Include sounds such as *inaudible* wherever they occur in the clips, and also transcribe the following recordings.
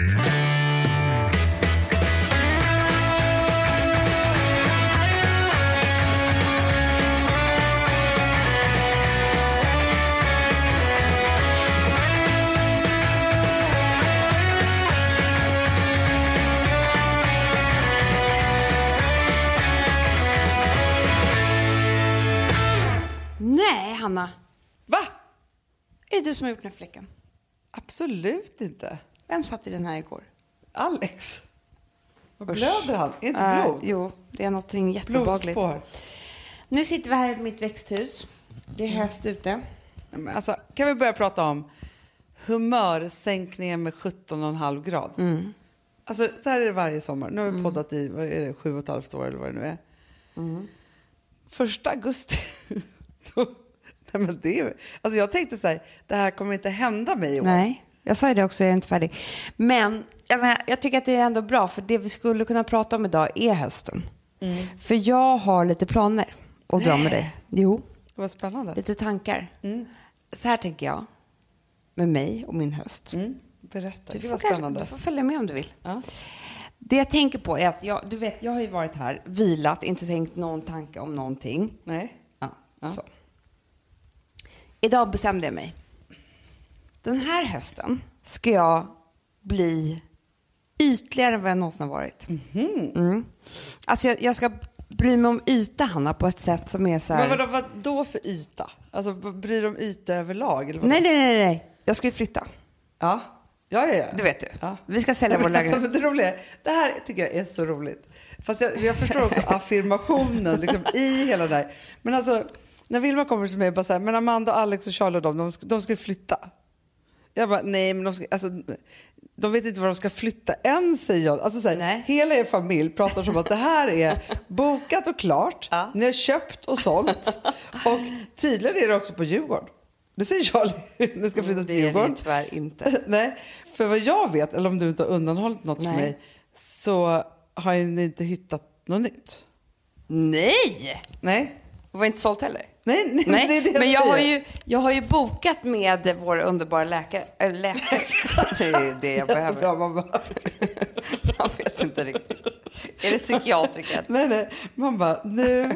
Nej, Hanna. Va? Är det du som har gjort den här fläcken? Absolut inte. Vem satt i den här igår? Alex. Vad blöder han? Är inte blod? jo, det är någonting jätteobehagligt. Nu sitter vi här i mitt växthus. Det är höst ute. Alltså, kan vi börja prata om humörsänkningen med 17,5 grad? Mm. Alltså, så här är det varje sommar. Nu har vi poddat i vad är det, sju och ett halvt år eller vad det nu är. Mm. Första augusti, *laughs* då, nej men det, alltså jag tänkte så här, det här kommer inte hända mig i år. Nej, jag sa ju det också, jag är inte färdig. Men jag, jag tycker att det är ändå bra, för det vi skulle kunna prata om idag är hösten. För jag har lite planer att dra med dig. Jo, Vad spännande. lite tankar. Så här tänker jag, med mig och min höst. Mm. Berätta, Du får, spännande. du får följa med om du vill. Ja. Det jag tänker på är att jag, du vet, jag har ju varit här, vilat, inte tänkt någon tanke om någonting. Nej. Ja, Ja. Så. Idag bestämde jag mig. Den här hösten ska jag bli ytligare än vad jag någonsin har varit. Mm. Alltså jag, jag ska bry mig om yta, Hanna, på ett sätt som är så här... Men vadå, vad då för yta? Alltså bryr de om yta överlag? Eller? Nej, nej, nej, nej. Jag ska ju flytta. Ja. Ja, ja, ja. Det vet du. Ja. Vi ska sälja vår alltså, *laughs* lägenhet. Det, roliga, det här tycker jag är så roligt. Fast jag, jag förstår också *laughs* affirmationen liksom, i hela det här. Men alltså, när Vilma kommer till mig och bara så här, men Amanda, Alex och Charlie och de, de de ska flytta. Jag bara, nej men de ska, alltså, de vet inte vad de ska flytta än säger jag. Alltså, så här, Nej. hela er familj pratar som att det här är *laughs* bokat och klart. Ja. Ni har köpt och sålt. *laughs* Och tydligen är det också på Djurgården. Det säger Charlie, *laughs* ni ska flytta till Det är det Djurgården. tyvärr inte. Nej, för vad jag vet, eller om du inte har undanhållit något för Nej. mig, så har ni inte hittat något nytt. Nej! Nej, Det var inte sålt heller. Nej, nej, Nej, det det men jag har, säger. ju, jag har ju bokat med vår underbara läkare. Äh, läkare. *laughs* Det är det jag behöver. *laughs* Bra, man bara, *laughs* Jag vet inte riktigt. Är det psykiatriker? nej, nej, man bara, nu,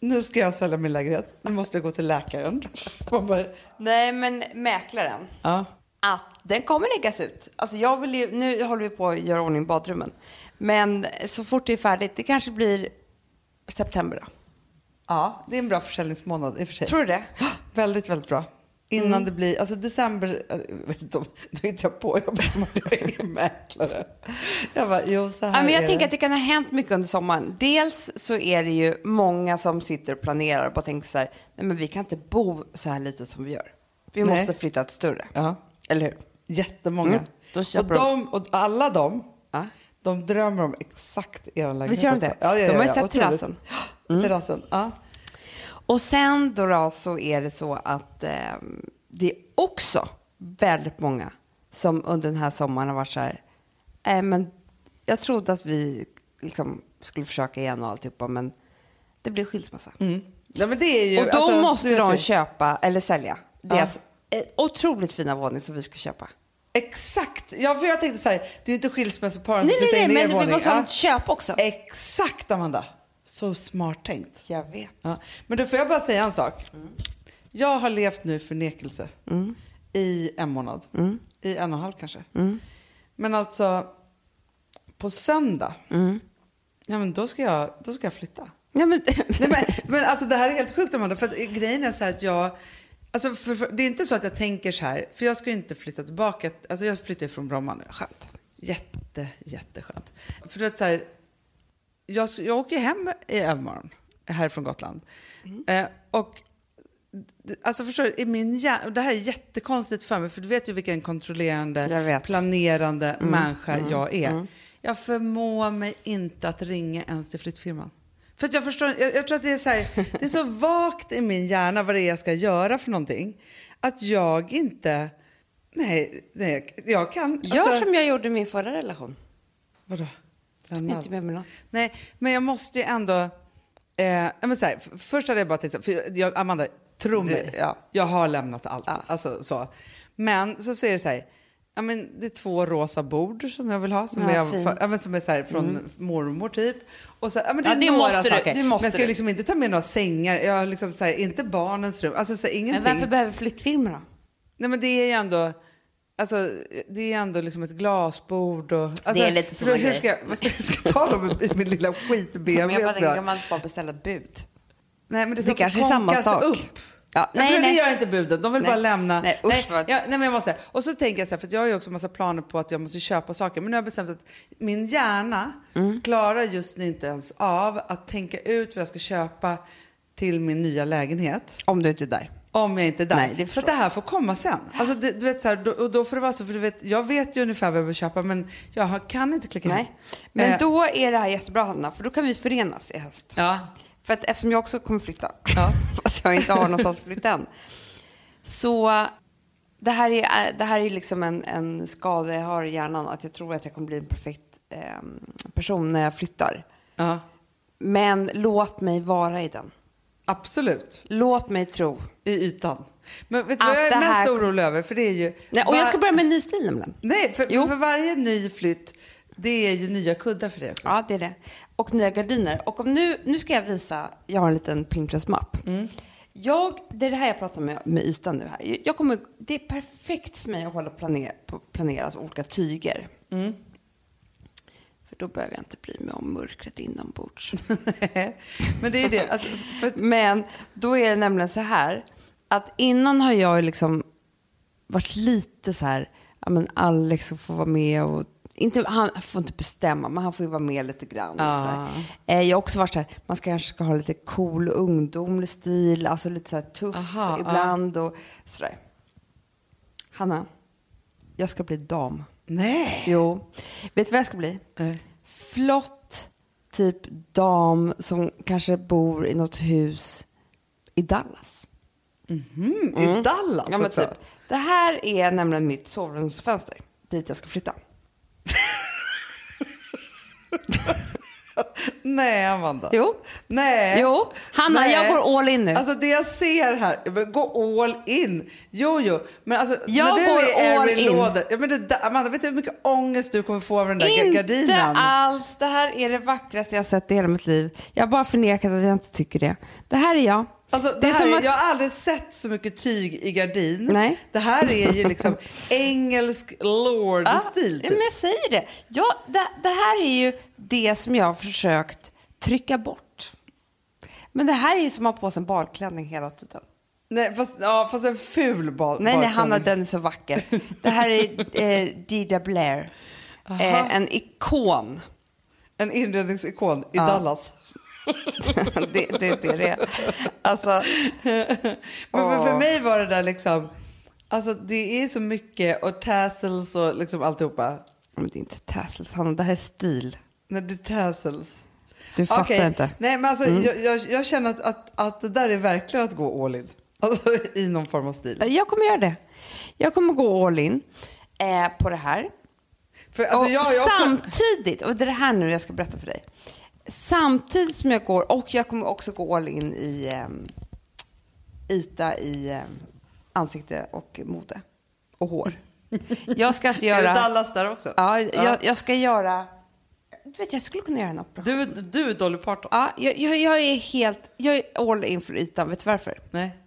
nu ska jag sälja min lägenhet, nu måste jag gå till läkaren. Man bara, Nej, men mäklaren. ja. Att den kommer läggas ut. Alltså jag vill ju, nu håller vi på att göra ordning badrummen. Men så fort det är färdigt, det kanske blir september då. Ja, det är en bra försäljningsmånad i och för sig. Tror du det? *gasps* Väldigt, väldigt bra. Innan Mm. det blir, alltså december, *laughs* jag vet inte om, då hittar jag på, jag bara som att jag är mäklare. Jag bara, jo så här Ja, men jag är tänker det. att det kan ha hänt mycket under sommaren. Dels så är det ju många som sitter och planerar och bara tänker så här, nej men vi kan inte bo så här litet som vi gör. Vi Nej. måste flytta till större. Ja. Eller hur? Jättemånga. Mm, då och, de, och alla de, Ja. de drömmer om exakt er lägenhet Visst gör de det? Ja, ja, De har ju sett terrassen. *gasps* *gasps* Mm. Terrassen, ja. Och sen då, så är det så att eh, det är också väldigt många som under den här sommaren har varit så här, eh, men jag trodde att vi liksom skulle försöka igen och alltihopa, men det blev skilsmässa. ja men det är ju, Och då alltså, måste de köpa, eller sälja, deras eh, otroligt fina våning som vi ska köpa. Exakt! Ja, för jag tänkte så här, det är ju inte skilsmässoparen Nej, som flyttar nej, in i nej, er men vi våning. måste ha Ja. ett köp också. Exakt Amanda! Så smart tänkt. Jag vet. Ja. Men då får jag bara säga en sak. Jag har levt nu förnekelse i en månad. I en och en halv kanske. Men alltså, på söndag, ja, men då, ska jag, då ska jag flytta. Ja, men, *laughs* Nej, men, men alltså det här är helt sjukt Amanda, för att grejen är så här att jag, alltså för, för, det är inte så att jag tänker så här, för jag ska ju inte flytta tillbaka, alltså jag flyttar ju från Bromma nu. Skönt. Jätte, jätteskönt. För du vet så här, jag, jag åker hem i övermorgon härifrån Gotland. Eh, och Alltså förstår du, i min hjärna, och det här är jättekonstigt för mig, för du vet ju vilken kontrollerande, planerande människa jag är. Jag förmår mig inte att ringa ens till flyttfirman. För jag förstår, jag, jag tror att det är så här, *laughs* det är så vagt i min hjärna vad det är jag ska göra för någonting. Att jag inte, nej, nej jag kan. Gör alltså- som jag gjorde i min förra relation. Vadå? Inte med mig något. Nej, men jag måste ju ändå... Eh, ja, men så här, först hade jag bara tänkt, för jag, Amanda, tro Du- mig, ja. jag har lämnat allt. Ja. Alltså, så. Men så säger det så här, Ja, men det är två rosa bord som jag vill ha. Som, Ja, för, ja, men som är så här från mormor typ. Och så, ja, men det Ja, är det några måste du, saker. det måste men jag ska du. liksom inte ta med några sängar. Jag har liksom så här, inte barnens rum. Alltså så här, Men ingenting. varför behöver flyttfilmer då? Nej men det är ju ändå, alltså, det är ändå liksom ett glasbord och... Alltså, Det är lite såna hur, hur ska jag, vad ska jag ska ta dem med min lilla skit-BMW jag bara tänker, jag kan man inte bara beställa bud? Nej men det, Det kanske är samma sak. upp. Ja, Nej, nej, nej. det gör inte buden, de vill Nej. bara lämna. Nej, usch, vad- ja, nej, men jag måste. Och så tänker jag så här, för jag har ju också massa planer på att jag måste köpa saker. Men nu har jag bestämt att min hjärna Mm. klarar just nu inte ens av att tänka ut vad jag ska köpa till min nya lägenhet. Om du inte är där. Om jag inte är där. Nej, det att det här får komma sen. Alltså, det, du vet, så här, då, och då får det vara så, för du vet, jag vet ju ungefär vad jag vill köpa men jag kan inte klicka in. Nej. Men Eh, då är det här jättebra Hanna, för då kan vi förenas i höst. Ja. För att eftersom jag också kommer flytta, Ja. *laughs* fast jag inte har någonstans att flytta än. Så det här är, det här är liksom en, en skada jag har i hjärnan, att jag tror att jag kommer bli en perfekt eh, person när jag flyttar. ja, Men låt mig vara i den. Absolut. Låt mig tro. I ytan. Men vet du vad jag är mest här- orolig över? För det är ju... Nej, och jag ska börja med en ny stil nämligen. Nej, för, Jo. för varje ny flytt, det är ju nya kuddar för det också. Ja, det är det. Och nya gardiner. Och om nu, nu ska jag visa, jag har en liten Pinterest-mapp. Jag, det är det här jag pratar med, med Ystad nu här. Jag kommer, det är perfekt för mig att hålla planer, på- planera alltså olika tyger. För då behöver jag inte bry mig om mörkret inombords. *laughs* Men det är det. Alltså, för, Men då är det nämligen så här att innan har jag liksom varit lite så här, ja men Alex får vara med och inte, han får inte bestämma, men han får ju vara med lite grann. Där. Eh, jag har också varit så här, man ska kanske ska ha lite cool ungdomlig stil, alltså lite så här tuff Aha, ibland och sådär. Hanna, jag ska bli dam. Nej. Jo, vet du vad jag ska bli? Nej. flott typ dam som kanske bor i något hus i Dallas. Mm, I Dallas Ja, men också. typ. Det här är nämligen mitt sovrumsfönster dit jag ska flytta. *laughs* Nej, Amanda. Jo. Nej. Jo, Hanna, Nej. jag går all in nu. Alltså det jag ser här, gå all in. Jo, jo. Men alltså, Jag när du går är all in. Lauder- Ja, men det, där- Amanda, vet du hur mycket ångest du kommer få av den där inte gardinen? alls. Det här är det vackraste jag sett i hela mitt liv. Jag har bara förnekat att jag inte tycker det. Det här är jag. Alltså, det det är som är, att- Jag har aldrig sett så mycket tyg i gardin. Nej. Det här är ju liksom *laughs* engelsk lord-stil. Ja, typ. men jag säger det. Ja, det. Det här är ju det som jag har försökt trycka bort. Men det här är ju som att ha på sig en balklänning hela tiden. Nej, fast, ja, fast en ful bal Nej, nej. Hanna, den är så vacker. Det här är eh, Dida Blair. Eh, en ikon. En inredningsikon i Ja. Dallas. Det, *laughs* det, det är det. Alltså, Men för, för mig var det där liksom, alltså det är så mycket och tassels och liksom alltihopa. men det är inte tassels, Hanna. Det här är stil. Nej, det är tassels. Du fattar Okej. inte. Mm. Nej, men alltså, jag, jag, jag känner att, att, att det där är verkligen att gå all in. Alltså *laughs* i någon form av stil. Jag kommer göra det. Jag kommer gå all in eh, på det här. För, alltså, och jag, samtidigt, och det är det här nu jag ska berätta för dig. Samtidigt som jag går, och jag kommer också gå all in i um, yta i um, ansikte och mode och hår. Jag ska alltså *laughs* är det göra... Dallas där också? Ja, jag, jag ska göra... Du vet, jag skulle kunna göra en operation. Du, du är Dolly Parton? Ja, jag, jag, jag är helt... Jag är all in för ytan. Vet du varför? Nej.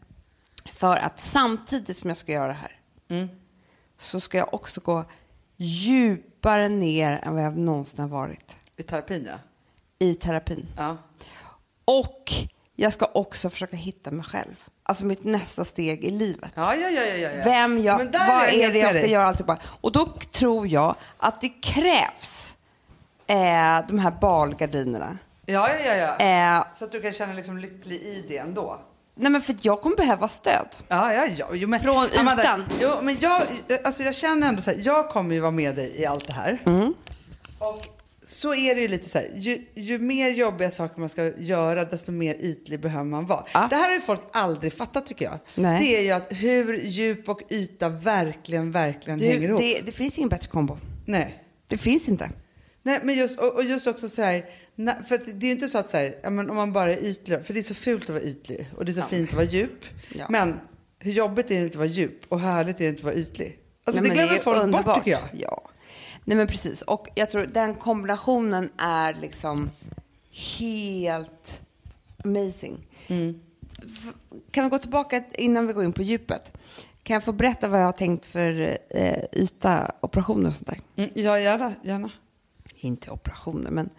För att samtidigt som jag ska göra det här Mm. så ska jag också gå djupare ner än vad jag någonsin har varit I terapin, ja. I terapin. ja. Och jag ska också försöka hitta mig själv. Alltså mitt nästa steg i livet. Ja, ja, ja, ja, ja. Vem jag, vad jag är det jag ska dig. göra alltihopa. Och då tror jag att det krävs eh, de här balgardinerna. Ja, ja, ja. ja. Eh, Så att du kan känna liksom lycklig i det ändå. nej men för jag kommer behöva stöd. Ja, ja, ja. Jo, men, Från ytan. jo, men jag, alltså jag känner ändå så här, jag kommer ju vara med dig i allt det här. Mm. Och så är det ju lite så här, ju, ju mer jobbiga saker man ska göra, desto mer ytlig behöver man vara. Ja. Det här har ju folk aldrig fattat tycker jag. Nej. Det är ju att hur djup och yta verkligen, verkligen hänger Du, ihop. det, det finns ingen bättre kombo. Nej. Det finns inte. Nej, men just, och, och just också så här, för det är ju inte så att så här, ja, om man bara är ytlig, för det är så fult att vara ytlig och det är så fint att vara djup. Ja. Men hur jobbigt är det inte att vara djup och härligt är det inte att vara ytlig? Alltså, Nej, det glömmer är folk underbart. bort tycker jag. Ja. Nej men precis. Och jag tror den kombinationen är liksom helt amazing. Mm. Kan vi gå tillbaka innan vi går in på djupet? Kan jag få berätta vad jag har tänkt för eh, yta operationer och sånt där? Mm, ja, gärna. gärna. Inte operationer, men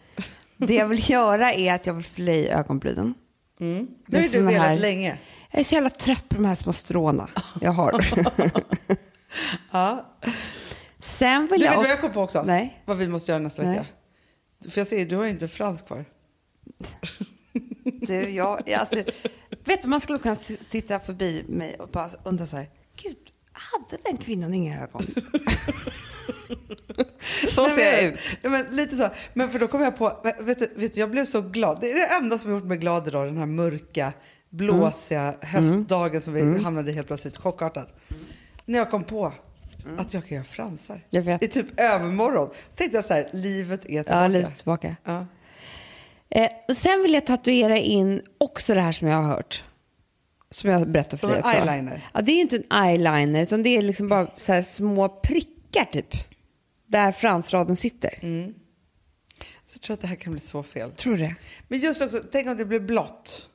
det jag vill *laughs* göra är att jag vill fylla i ögonbrynen. Mm. Det har du velat här- länge. Jag är så jävla trött på de här små stråna jag har. *laughs* *laughs* Ja. Sen vill Du jag... vet vad jag kom på också? Nej. Vad vi måste göra nästa Nej. vecka. För jag ser, du har ju inte fransk kvar. Du, *laughs* jag, alltså, vet du, man skulle kunna titta förbi mig och bara undra så här, gud, hade den kvinnan inga ögon? *laughs* så Nej, ser jag ut. Ja, men lite så. Men för då kom jag på, vet du, vet du, jag blev så glad. Det är det enda som har gjort mig glad idag, den här mörka, blåsiga Mm. höstdagen som vi hamnade i helt plötsligt, chockartat. När jag kom på att jag kan göra fransar. Mm. Jag vet. I typ övermorgon. tänkte jag så här, livet är tillbaka. Ja, lite tillbaka. Ja. Eh, och sen vill jag tatuera in också det här som jag har hört. Som jag berättade för Som dig en också. eyeliner? Ja, det är inte en eyeliner, utan det är liksom bara så små prickar typ. Där fransraden sitter. Mm. Så jag tror att det här kan bli så fel. Tror du det? Men just också, tänk om det blir blått.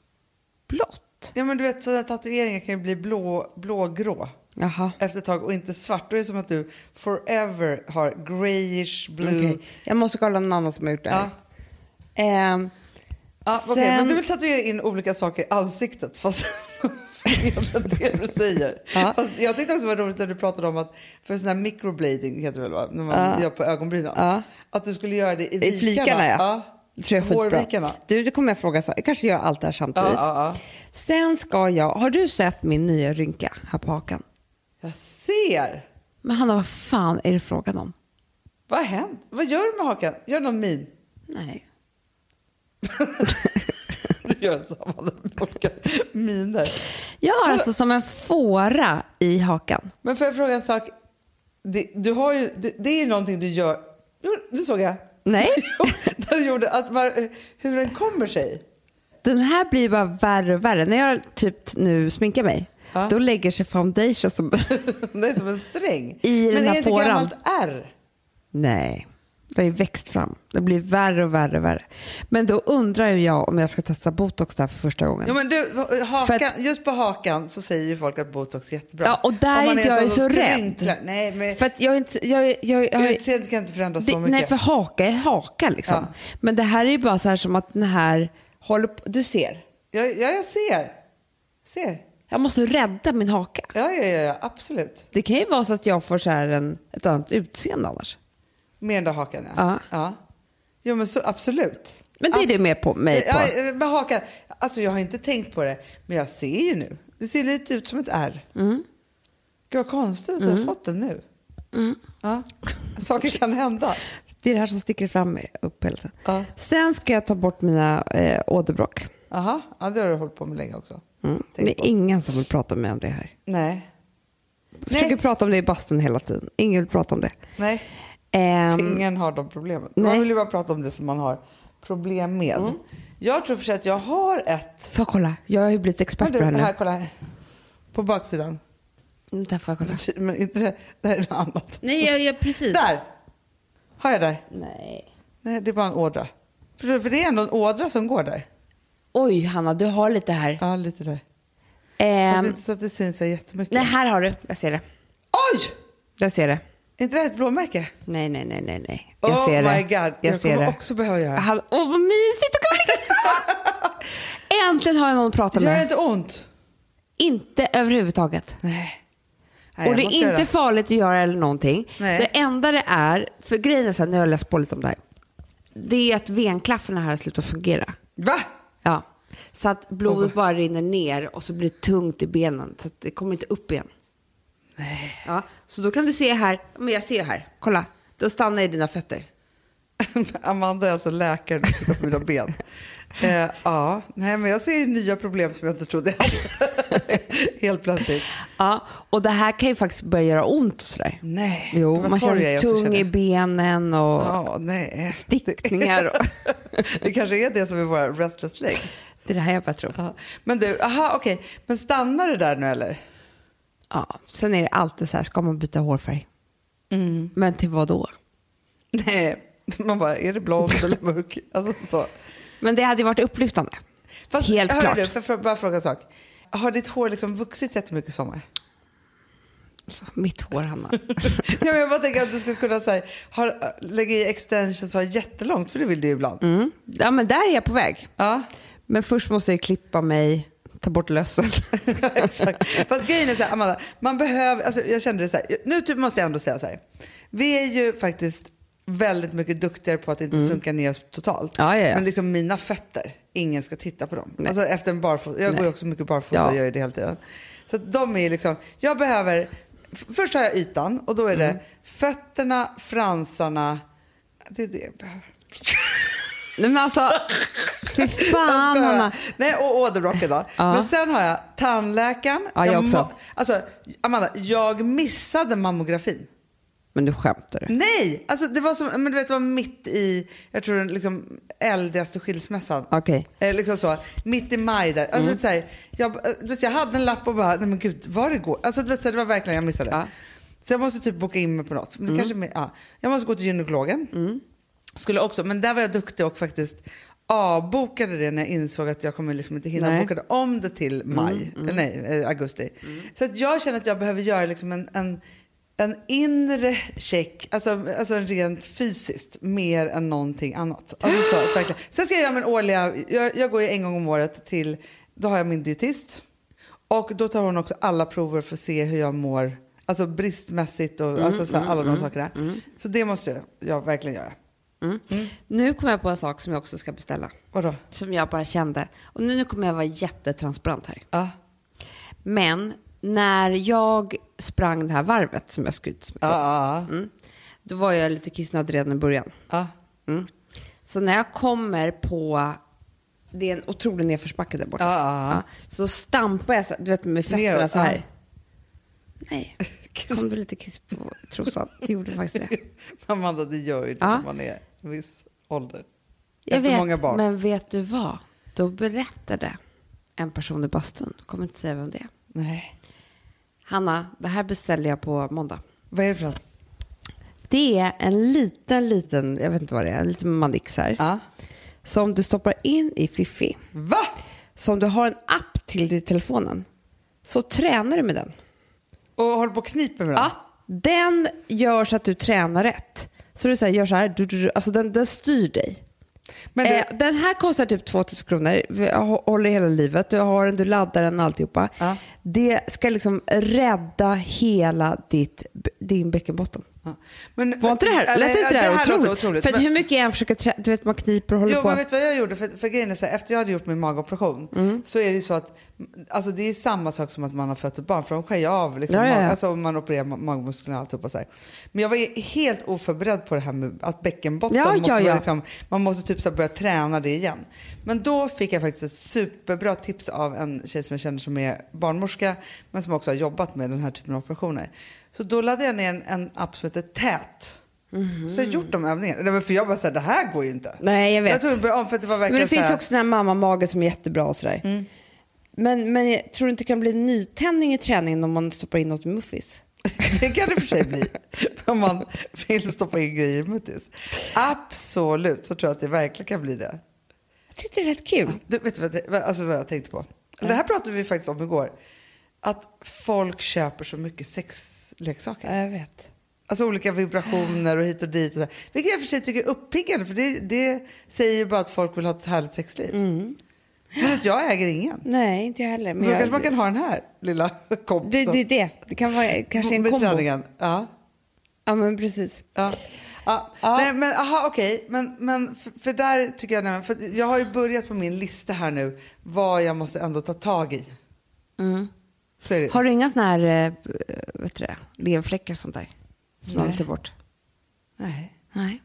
Blått? Ja men du vet sådana tatueringar kan ju bli blå, blågrå Jaha. efter ett tag och inte svart. Då är det som att du forever har grayish blue. Okej. Jag måste kolla någon annan som har gjort det här. Ehm, Ja, okej, Sen- Men du vill tatuera in olika saker i ansiktet fast *laughs* egentligen det du säger. Ja. Fast jag tyckte också det var roligt när du pratade om att för sån här microblading heter det väl va? När man gör på ögonbrynen. Att du skulle göra det i I vikarna. flikarna, ja. Det tror jag är skitbra. Hårvikarna. Du, det kommer jag fråga. Så. Jag kanske gör allt det här samtidigt. Ja, ja, ja. Sen ska jag... Har du sett min nya rynka här på hakan? Jag ser. Men Hanna, vad fan är det frågan om? Vad har hänt? Vad gör du med hakan? Gör någon min? Nej. *laughs* Du gör samma olika miner. Har alltså som en fåra i hakan. Men får jag fråga en sak? Det, du har ju, det, det är ju någonting du gör. Det såg jag. Nej. *laughs* Där du gjorde att var, hur den kommer sig. Den här blir bara värre och värre. När jag typ nu sminkar mig, Ja. då lägger sig foundation som... *laughs* Det är som en sträng. I den Men här är det inte gammalt ärr? Nej, det har ju växt fram. Det blir värre och värre och värre. Men då undrar jag om jag ska testa botox där för första gången. Ja, men du, hakan, För just på hakan så säger ju folk att botox är jättebra. Ja, och där är jag så som rädd. Nej, men För att jag är inte... Jag, jag, jag, utseendet kan inte förändras så mycket. nej, för haka är haka liksom. Ja. Men det här är ju bara så här som att den här håller Du ser, ja, ja, jag ser. Ser. Jag måste rädda min haka. Ja, ja, ja, absolut. Det kan ju vara så att jag får så här en, ett annat utseende annars. Mer än då hakan, ja. Ja. ja. Jo, men så absolut. Men det är du med på mig på. Ja, med hakan. Alltså, jag har inte tänkt på det, men jag ser ju nu. Det ser lite ut som ett R. Mm. Gud, vad konstigt att du har fått den nu. Ja. Saker kan hända. Det är det här som sticker fram upp hela tiden. Ja. Sen ska jag ta bort mina eh, åderbråck. Aha. Ja, det har du hållit på med länge också. Mm. Det på. är ingen som vill prata med mig om det här. Nej. Jag försöker Nej. prata om det i bastun hela tiden. Ingen vill prata om det. Nej. Ehm, Ingen har de problemen. nej. Man vill ju bara prata om det som man har problem med. Jag tror för sig att jag har ett... får jag kolla? Jag har ju blivit expert du, på det här nu. här, kolla här. På baksidan. Mm, Där får jag kolla. *laughs* Men inte det. Här är något annat. Nej, jag, jag precis. Där! Har jag där? Nej. Nej, det är bara en ådra. För, för det är ändå en ådra som går där. Oj, Hanna, du har lite här. Ja, lite där. Ehm, Fast inte så att det syns så jättemycket. nej, här har du. Jag ser det. Oj! Jag ser det. Är inte det här ett blåmärke? Nej, nej, nej, nej, nej. Jag oh ser my det. god. Jag, Jag, ser kommer det. också behöva göra. Åh, vad mysigt! Kan vi ligga! Äntligen har jag någon att prata Gör det med. inte ont? Inte överhuvudtaget. Nej. Nej, och det är inte farligt att göra eller någonting. Nej. Det enda det är, för grejen är så här, nu har jag läst på lite om det här. Det är att venklaffarna här har slutat fungera. Va? Ja. Så att blodet bara rinner ner och så blir det tungt i benen. Så att det kommer inte upp igen. Nej. Ja. Så då kan du se här, men jag ser ju här, kolla. Då stannar ju dina fötter. *laughs* Amanda är alltså läkaren som tittar på mina ben. Eh, ja, nej men jag ser nya problem som jag inte trodde jag hade. *laughs* Helt plötsligt. Ja, och det här kan ju faktiskt börja göra ont och sådär. Nej. Jo, vad man känner sig tung i benen och Ja, nej. stickningar. Och *laughs* Det kanske är det som är våra restless legs. det är det här jag bara tror. Ja. Men du, aha, okej. Men stannar det där nu eller? Ja, sen är det alltid så här, ska man byta hårfärg? Men till vad då? Nej, man bara, är det blond eller mörk? Alltså, så. Men det hade ju varit upplyftande. Fast, Helt hörru klart. Du, för, för, bara fråga en sak. Har ditt hår liksom vuxit jättemycket i sommar? Så, mitt hår, Hanna. *laughs* ja, men jag bara tänker att du skulle kunna så här, ha, lägga i extensions och ha jättelångt, för det vill du ju ibland. Mm. Ja, men där är jag på väg. Ja, Men först måste jag klippa mig, ta bort lössen. *laughs* exakt. Fast grejen är så här, Amanda, man behöver, alltså, jag kände det så här, nu typ måste jag ändå säga så här. Vi är ju faktiskt väldigt mycket duktigare på att inte sunka ner totalt. Mm. Ja, ja, ja. Men liksom mina fötter, ingen ska titta på dem. Nej. Alltså efter en barfota, jag går ju Nej. också mycket barfota, Ja. jag gör ju det hela tiden. Så att de är liksom, jag behöver, först har jag ytan och då är det Mm. fötterna, fransarna, det är det jag behöver. *laughs* Nej, men alltså, fy fan, Jag skojar. Hanna. Nej, och åderbråck idag. Ja. Men sen har jag tandläkaren. Ja, jag också. må- alltså, Amanda, jag missade mammografin. Men du skämtar? Nej! Alltså, det, var som, men du vet, det var mitt i, jag tror den liksom eldigaste skilsmässan. Okej. Eh, liksom så, mitt i maj där. Alltså, Mm. vet, så här, jag, eh, du vet, jag hade en lapp och bara, nej men gud, var det går? Alltså, du vet, så här, det var verkligen, jag missade. Ja. Mm. Så jag måste typ boka in mig på något. Men det kanske, ja. Jag måste gå till gynekologen. Skulle också, men där var jag duktig och faktiskt avbokade det när jag insåg att jag kommer liksom inte hinna. Nej. Bokade om det till maj, eh, nej, eh, augusti. Så att jag känner att jag behöver göra liksom en, en, en inre check, alltså, alltså rent fysiskt, mer än någonting annat. Alltså så, *gasps* verkligen. Sen ska jag göra min årliga, jag, jag går ju en gång om året till, då har jag min dietist. Och då tar hon också alla prover för att se hur jag mår, alltså bristmässigt och alltså så här, alla de sakerna. Så det måste jag, jag verkligen göra. Nu kommer jag på en sak som jag också ska beställa. Vadå? Som jag bara kände. Och nu, nu kommer jag vara jättetransparent här. Ja. Men när jag sprang det här varvet som jag Ja, om, ja, mm, då var jag lite kissnödig redan i början. ja. Mm. Så när jag kommer på, det är en otrolig nedförsbacke där borta. Ja. så stampar jag så, du vet med fötterna Neråt, så här. Nej, *laughs* kom det lite kiss på trosan. Det gjorde faktiskt det. *laughs* Amanda, det gör ju det när man är en viss ålder. Jag Efter vet, många barn. men vet du vad? Då berättade en person i bastun, kommer inte säga vem det är. Nej. Hanna, det här beställde jag på måndag. Vad är det för något? Det är en liten, liten, jag vet inte vad det är, en liten manix här. Ja. Som du stoppar in i Fifi. Va? Som du har en app till i telefonen. Så tränar du med den. Och håller på och kniper med den? Ja, den gör så att du tränar rätt. Så du så här, gör så här, du, du, du, alltså den, den styr dig. Men det, Eh, den här kostar typ 2000 kronor. Vi hå- håller hela livet. Du har den, du laddar den alltihopa. Ja. Det ska liksom rädda hela ditt, din bäckenbotten. Ja. men, Var inte det här, lät inte det här låter otroligt? otroligt. För men, hur mycket jag än försöker, trä- du vet man kniper och håller jo, på. men vet du vad jag gjorde? För, för grejen är så här, efter jag hade gjort min magoperation Mm. så är det ju så att alltså det är samma sak som att man har fött ett barn för de skär ju av liksom, Ja, ja, ja. alltså man opererar ma- magmusklerna och alltihopa så här. Men jag var helt oförberedd på det här med att bäckenbotten Ja, måste vara. Liksom, man måste typ så här börja träna det igen. Men då fick jag faktiskt ett superbra tips av en tjej som jag känner som är barnmorska men som också har jobbat med den här typen av operationer. Så då laddade jag ner en, en app som heter Tät. Så jag har gjort de övningarna. Nej, men För jag bara säger det här går ju inte. Nej, jag vet. Jag börja om för det var men verkligen det finns här, också den här mamma-mage som är jättebra och sådär. Mm. Men, men jag tror inte det kan bli en nytändning i träningen om man stoppar in något i muffis. *laughs* Det kan det för sig bli. *laughs* Om man vill stoppa in grejer i muttis. Absolut så tror jag att det verkligen kan bli det. Jag tyckte det är rätt kul. Du, vet du vad, alltså vad jag tänkte på? Det här pratade vi faktiskt om igår. Att folk köper så mycket sexleksaker. Jag vet. Alltså olika vibrationer och hit och dit. Och så. Vilket jag för sig tycker är uppiggande för det, det säger ju bara att folk vill ha ett härligt sexliv. Men att jag äger ingen. Nej, inte jag heller. Men då jag, kanske man kan ha den här lilla *laughs* det, kompisen. det är det. Det kan vara kanske en kombo. Ja. Ja, men precis. Ja. Ja. Ja. Nej, men aha, okej. Men, men för, för där tycker jag, för jag har ju börjat på min lista här nu vad jag måste ändå ta tag i. Det. Har du inga sådana här eh, vet du det, leverfläckar och sånt där? Som man Nej. vill ta bort? Nej, Nej.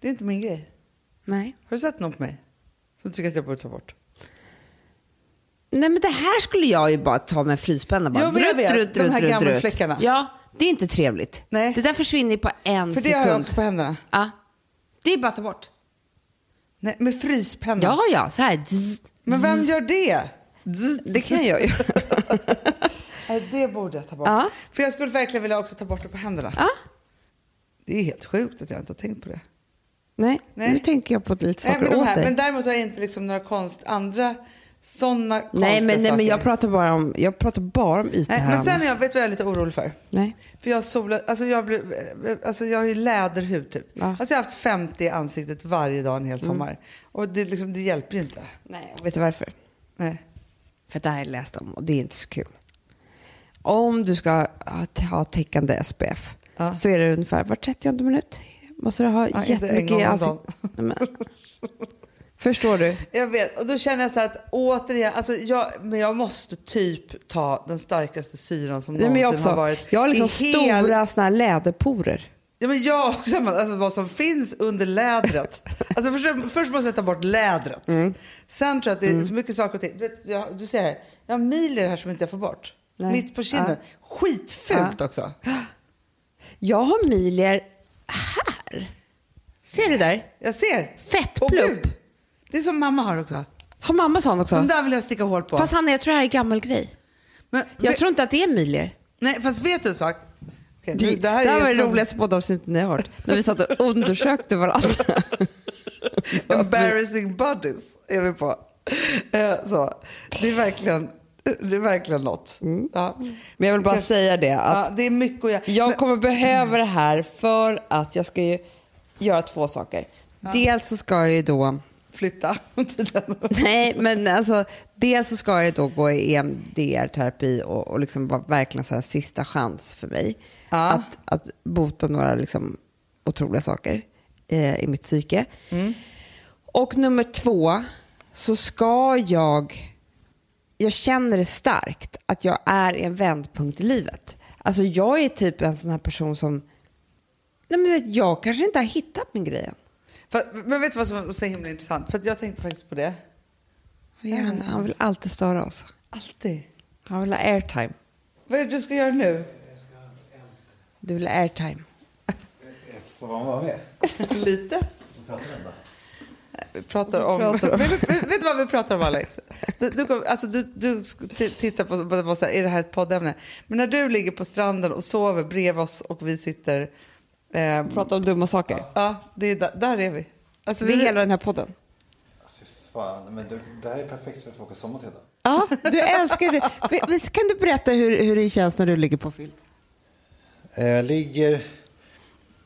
det är inte min grej. Nej. Har du sett någon på mig som tycker att jag borde ta bort? Nej, men det här skulle jag ju bara ta med fryspenna. Bara. Jag vet. De här gamla fläckarna. Ja, det är inte trevligt. Nej. Det där försvinner ju på en För det sekund. har jag också på händerna. Ja. Det är bara att ta bort. Nej, med fryspenna. Ja, ja, så här. Zzz, Men vem gör det? Det kan jag ju. *laughs* Nej, det borde jag ta bort. Ja. För jag skulle verkligen vilja också ta bort det på händerna. Ja. Det är helt sjukt att jag inte har tänkt på det. Nej, Nej. nu tänker jag på lite Nej, saker men, de åt här, dig. men däremot har jag inte liksom några konst, andra sådana konstiga nej, men, nej, saker. men jag pratar bara om, jag pratar bara om ytor Nej, här. men sen är jag, vet du vad jag är lite orolig för? Nej. För jag solar, alltså jag, blir, alltså jag har ju läderhud typ. Ja. Mm. Alltså jag har haft 50 i ansiktet varje dag en hel sommar. Och det, liksom, det hjälper ju inte. Nej, och vet du varför? Nej. För det här har jag läst om och det är inte så kul. Om du ska ha, täckande SPF Ja. så är det ungefär var 30 minut. Måste du ha Ja, jättemycket i ansiktet. Förstår du? Jag vet, och då känner jag så att återigen, alltså jag, men jag måste typ ta den starkaste syran som Nej, men någonsin jag, också, har varit. jag har liksom i hel- stora såna här läderporer. Ja, men jag också, alltså vad som finns under lädret. *laughs* Alltså först, först måste jag ta bort lädret. Mm. Sen tror jag att det är så mycket saker och ting. Du, vet, jag, du ser här, jag har mil i det här som inte jag får bort. Nej. Mitt på kinden. Skitfult också. *gasps* Jag har milier här. Ser du där? Jag ser. Fettplupp. Det är som mamma har också. Har mamma sån också? De där vill jag sticka hål på. Fast Hanna, jag tror det här är gammal grej. men, Jag vet, tror inte att det är milier. Nej, fast vet du en sak? Okej, Det, nu- det här, var det roligaste poddavsnittet ni har hört. När vi satt och undersökte varandra. *laughs* Embarrassing buddies är vi på. Eh, Så. Det är verkligen, det är verkligen något. Ja. Men jag vill bara Kanske- säga det att Ja, det är mycket att göra. jag kommer behöva det här för att jag ska ju göra två saker. Dels så ska jag ju då, Flytta *laughs* nej men alltså, dels så ska jag då gå i EMDR-terapi och, och liksom vara verkligen så här sista chans för mig. Ja. Att, att bota några liksom otroliga saker eh, i mitt psyke. Och nummer två så ska jag, jag känner det starkt att jag är i en vändpunkt i livet. Alltså jag är typ en sån här person som, nej men vet, jag kanske inte har hittat min grej än. För, men vet du vad som är så himla intressant? För jag tänkte faktiskt på det. Vad gör han? Han vill alltid störa oss. Alltid. Han vill ha airtime. Vad är det du ska göra nu? Du vill ha airtime. Får man vara med? *laughs* Lite. Pratar den då? Vi pratar om... pratar *laughs* vet, du vad vi pratar om Alex? Du, du, kom- alltså, du, du tittar på, på, på så här, är det här ett poddämne? Men när du ligger på stranden och sover bredvid oss och vi sitter... Eh, Prata om dumma saker. ja, det är, där, där är vi. Alltså, Det är vi hela den här podden. Fy fan, men det, det här är perfekt för att få åka sommartid. Ja, du älskar det. Vi- vi- Kan du berätta hur, hur det känns när du ligger på filt? Eh, Jag ligger...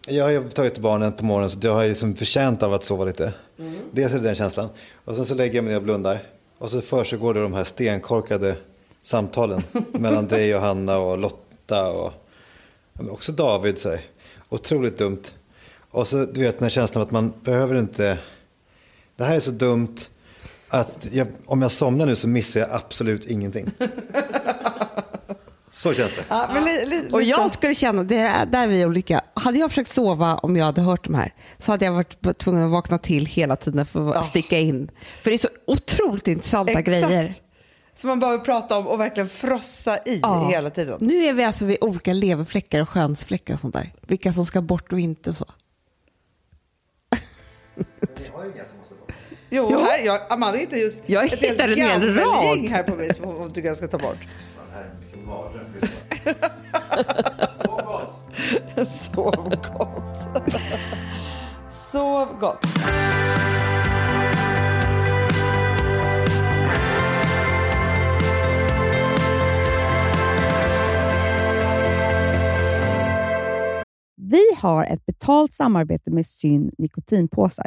Jag har ju tagit barnen på morgonen så jag har liksom förtjänt av att sova lite. Dels är det den känslan. Och sen så lägger jag mig ner och blundar. Och så försiggår det de här stenkorkade samtalen *laughs* mellan dig och Hanna och Lotta och också David. Så här. Otroligt dumt. Och så du vet den här känslan av att man behöver inte... Det här är så dumt att jag, om jag somnar nu så missar jag absolut ingenting. *laughs* Så känns det. Ja, men li, li, Och jag skulle känna, det är där vi är olika. Hade jag försökt sova om jag hade hört de här så hade jag varit tvungen att vakna till hela tiden för att Ja. sticka in. För det är så otroligt intressanta Exakt. grejer. Som man behöver prata om och verkligen frossa i Ja. hela tiden. Nu är vi alltså vid olika leverfläckar och skönsfläckar och sånt där. Vilka som ska bort och inte och så. Vi har ju inga som måste bort. Jo, Jo. här, jag, Amanda hittar just Jag ett hittar en hel rad. här på mig som hon tycker jag ska ta bort. *laughs* Gott! Sov gott. Sov gott. Vi har ett betalt samarbete med Syn nikotinpåsar.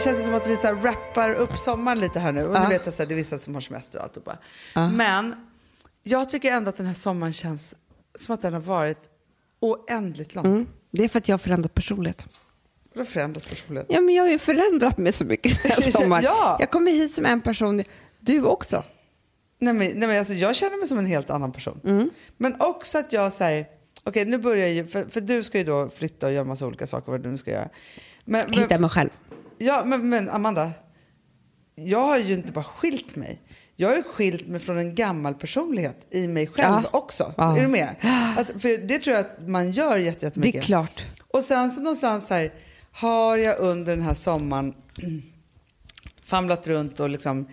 Det känns som att vi så här rappar upp sommaren lite här nu. Och Ja. du vet att så här, det är vissa som har semester och alltihopa. Ja. Men jag tycker ändå att den här sommaren känns som att den har varit oändligt lång. Mm. Det är för att jag har förändrat personlighet. Har förändrat personlighet. Ja, men jag har ju förändrat mig så mycket den här *laughs* sommaren. Ja. Jag kommer hit som en person. Du också. Nej, men, nej, men alltså, jag känner mig som en helt annan person. Mm. Men också att jag säger, okej nu börjar jag för, för du ska ju då flytta och göra massa olika saker vad du nu ska göra. Men, Hitta men, mig själv. Ja, men, men Amanda, jag har ju inte bara skilt mig. Jag har ju skilt mig från en gammal personlighet i mig själv Ja. också. Ja. Är du med? *gasps* Att, för det tror jag att man gör jätte- Det jättemycket. är klart. Och sen så någonstans så här, har jag under den här sommaren *clears throat* famlat runt och liksom...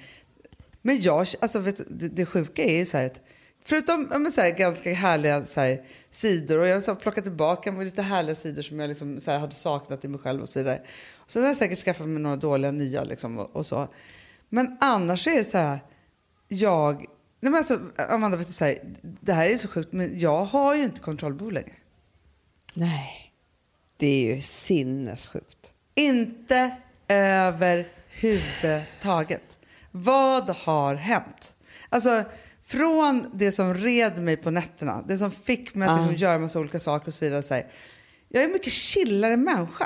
Men jag, alltså vet, det, det sjuka är ju så här att förutom ja, så här, ganska härliga så här, sidor och jag har plockat tillbaka lite härliga sidor som jag liksom, så här, hade saknat i mig själv och så vidare. Sen har jag säkert skaffat mig några dåliga nya liksom, och, och så. Men annars är det så här, jag... Nej men alltså, Amanda, vet du, så här, det här är så sjukt, men jag har ju inte kontrollbehov längre. Nej. Det är ju sinnessjukt. Inte överhuvudtaget. Vad har hänt? Alltså, från det som red mig på nätterna, det som fick mig att liksom göra massa olika saker och så vidare. Så här, jag är en mycket chillare människa.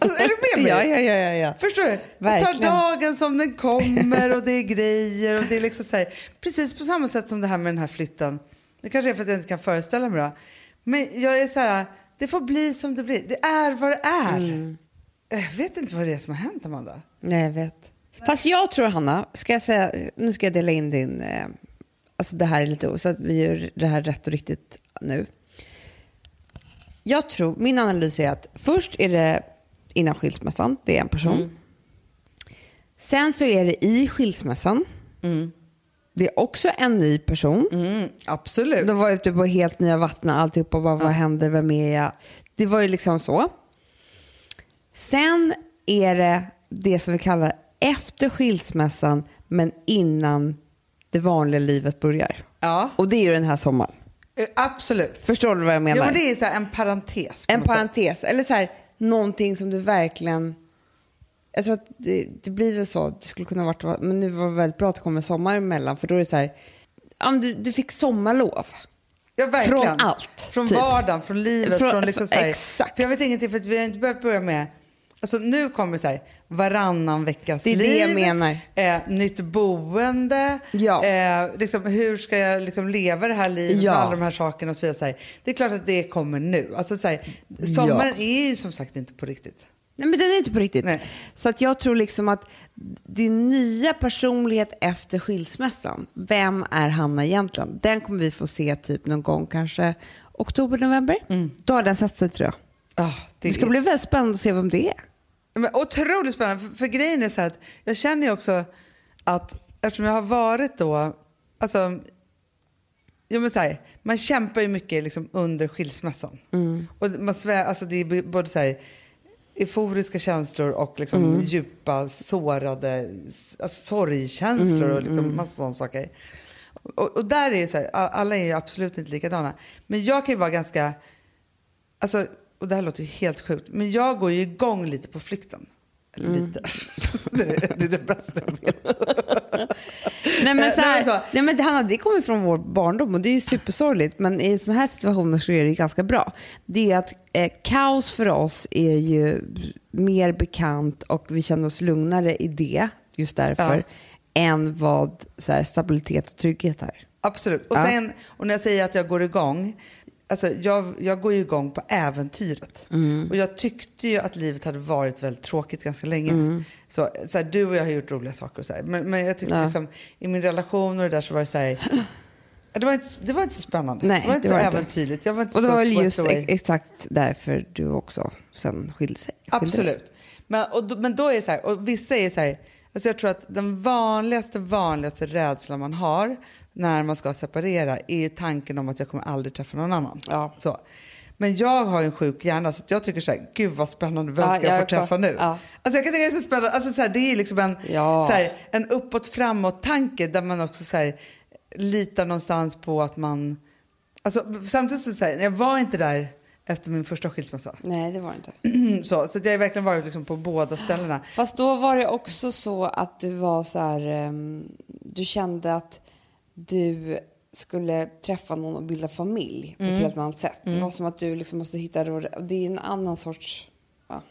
Alltså, är du med *laughs* mig? Ja, ja, ja, ja, ja. Förstår du? Jag Verkligen. tar dagen som den kommer *laughs* och det är grejer. Och det är liksom så här, precis på samma sätt som det här med den här flytten. Det kanske är för att jag inte kan föreställa mig det. Men jag är så här, det får bli som det blir. Det är vad det är. Mm. Jag vet inte vad det är som har hänt, Amanda. Nej, jag vet. Fast jag tror, Hanna, ska jag säga, nu ska jag dela in din, eh, alltså det här är lite, så att vi gör det här rätt och riktigt nu. Jag tror, min analys är att först är det innan skilsmässan, det är en person. Sen så är det i skilsmässan, det är också en ny person. Mm, absolut. De var ute på helt nya vatten, alltihopa, bara, vad händer, vem är jag? Det var ju liksom så. Sen är det det som vi kallar efter skilsmässan, men innan det vanliga livet börjar. Ja, Och det är ju den här sommaren. Eh, absolut. Förstår du vad jag menar? Ja, men det är så en parentes. en något sätt. parentes, eller så här, någonting som du verkligen... Jag tror att det, det blir väl så, det skulle kunna varit, men nu var det väldigt bra att det kommer sommar emellan, för då är det så här, ja, du, du fick sommarlov. Ja, verkligen. Från allt, Från typ. vardagen, från livet. Från, Från- liksom så här, exakt. För jag vet ingenting, för vi har inte behövt börja med... Alltså nu kommer så här, varannan veckas Det är det liv. jag menar. Eh, nytt boende. Ja. Eh, liksom, hur ska jag liksom leva det här livet Ja. med alla de här sakerna och så vidare. Så här. Det är klart att det kommer nu. Alltså, så här, sommaren är ju som sagt inte på riktigt. Nej, men den är inte på riktigt. Nej. Så att jag tror liksom att din nya personlighet efter skilsmässan, vem är Hanna egentligen? Den kommer vi få se typ någon gång, kanske oktober, november. Då har den satt sig tror jag. Ah, Det ska är- bli väldigt spännande att se vem det är. Men otroligt spännande. För, för grejen är så här att jag känner ju också att eftersom jag har varit då, alltså, jo men så här, man kämpar ju mycket liksom under skilsmässan. Och man svär, alltså det är både så här, euforiska känslor och liksom djupa sårade alltså sorgkänslor och liksom massa sådana saker. Och, och där är så här, alla är ju absolut inte likadana. Men jag kan ju vara ganska, alltså, och det här låter ju helt sjukt, men jag går ju igång lite på flykten. Eller lite. *laughs* det, är, det är det bästa jag vet. *laughs* Nej men, så nej, här, men så- nej, men det, Hanna, det kommer från vår barndom och det är ju supersorgligt. Men i sådana här situationer så är det ganska bra. Det är att eh, kaos för oss är ju mer bekant och vi känner oss lugnare i det, just därför, Ja. än vad så här, stabilitet och trygghet är. Absolut. Och, Ja. sen, och när jag säger att jag går igång, alltså jag, jag går ju igång på äventyret. Mm. Och jag tyckte ju att livet hade varit väldigt tråkigt ganska länge. Mm. Så, så här, du och jag har gjort roliga saker och så här. Men, men jag tyckte Ja. liksom, i min relation och det där så var det så här, *gasps* det var inte, det var inte så spännande. Nej, det var inte det så var inte. äventyrligt. Jag var inte Och det så var väl just away. ex- exakt därför du också sen skilde sig. skilde dig. Absolut. Men, och, men då är det så här, och vissa är så här, alltså jag tror att den vanligaste, vanligaste rädslan man har när man ska separera är tanken om att jag kommer aldrig träffa någon annan. Ja. Så. Men jag har en sjuk hjärna så jag tycker så här, gud vad spännande, vem Ja, ska jag jag få också. träffa nu? Ja. Alltså jag kan tycka det är så spännande, alltså så här, det är liksom en, Ja. så här, en uppåt framåt tanke där man också så här, litar någonstans på att man, alltså samtidigt så säger jag var inte där efter min första skilsmässa. Nej, det var det inte. *clears throat* Så, så jag har verkligen varit liksom på båda ställena. Fast då var det också så att du var så här, ehm, du kände att du skulle träffa någon och bilda familj på ett helt annat sätt. Det var som att du liksom måste hitta, det är en annan sorts, ja.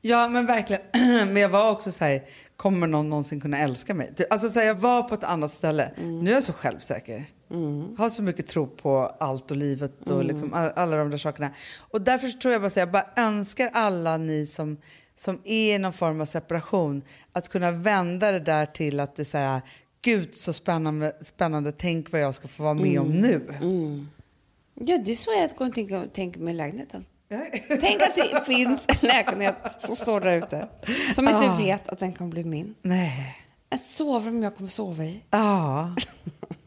Ja, men verkligen. *clears throat* Men jag var också så här, kommer någon någonsin kunna älska mig? Alltså så här, jag var på ett annat ställe. Nu är jag så självsäker. Har så mycket tro på allt och livet och liksom all, alla de där sakerna. Och därför tror jag bara så här, jag bara önskar alla ni som, som är i någon form av separation att kunna vända det där till att det är så här, gud så spännande, spännande, tänk vad jag ska få vara med om nu. Ja, det är så jag går och tänker, tänker med lägenheten. *laughs* Tänk att det finns en lägenhet som står där ute, som inte vet att den kommer bli min. Nej. Ett sovrum jag kommer sova i. Ja,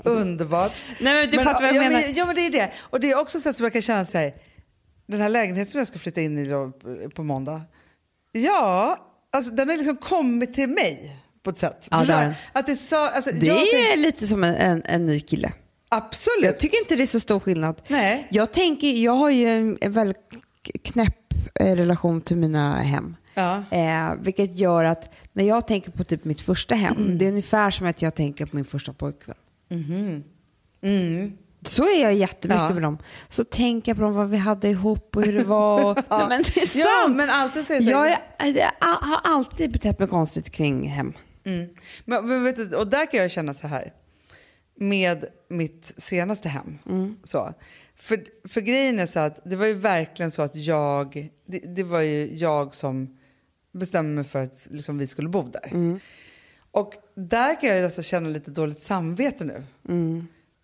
underbart. *laughs* Nej, men du fattar vad jag ja, menar. Men, ja, men det är det. Och det är också så som jag kan känna så här, den här lägenheten som jag ska flytta in i då, på måndag. Ja, alltså den har liksom kommit till mig på ett sätt. Ja, det den. Att det så, alltså, Det är lite som en, en, en ny kille. Absolut. Jag tycker inte det är så stor skillnad. Nej. Jag, tänker, jag har ju en, en väldigt knäpp eh, relation till mina hem. Ja. Eh, vilket gör att när jag tänker på typ mitt första hem, det är ungefär som att jag tänker på min första pojkvän. Så är jag jättemycket Ja. med dem. Så tänker jag på dem, vad vi hade ihop och hur det var. *laughs* Nej, men det är sant. Ja, men alltid så är det så jag, är, jag har alltid betett mig konstigt kring hem. Men, men vet du, och där kan jag känna så här med mitt senaste hem. Så. För, för grejen är så att det var ju verkligen så att jag, det, det var ju jag som bestämde mig för att liksom, vi skulle bo där. Och där kan jag nästan känna lite dåligt samvete nu.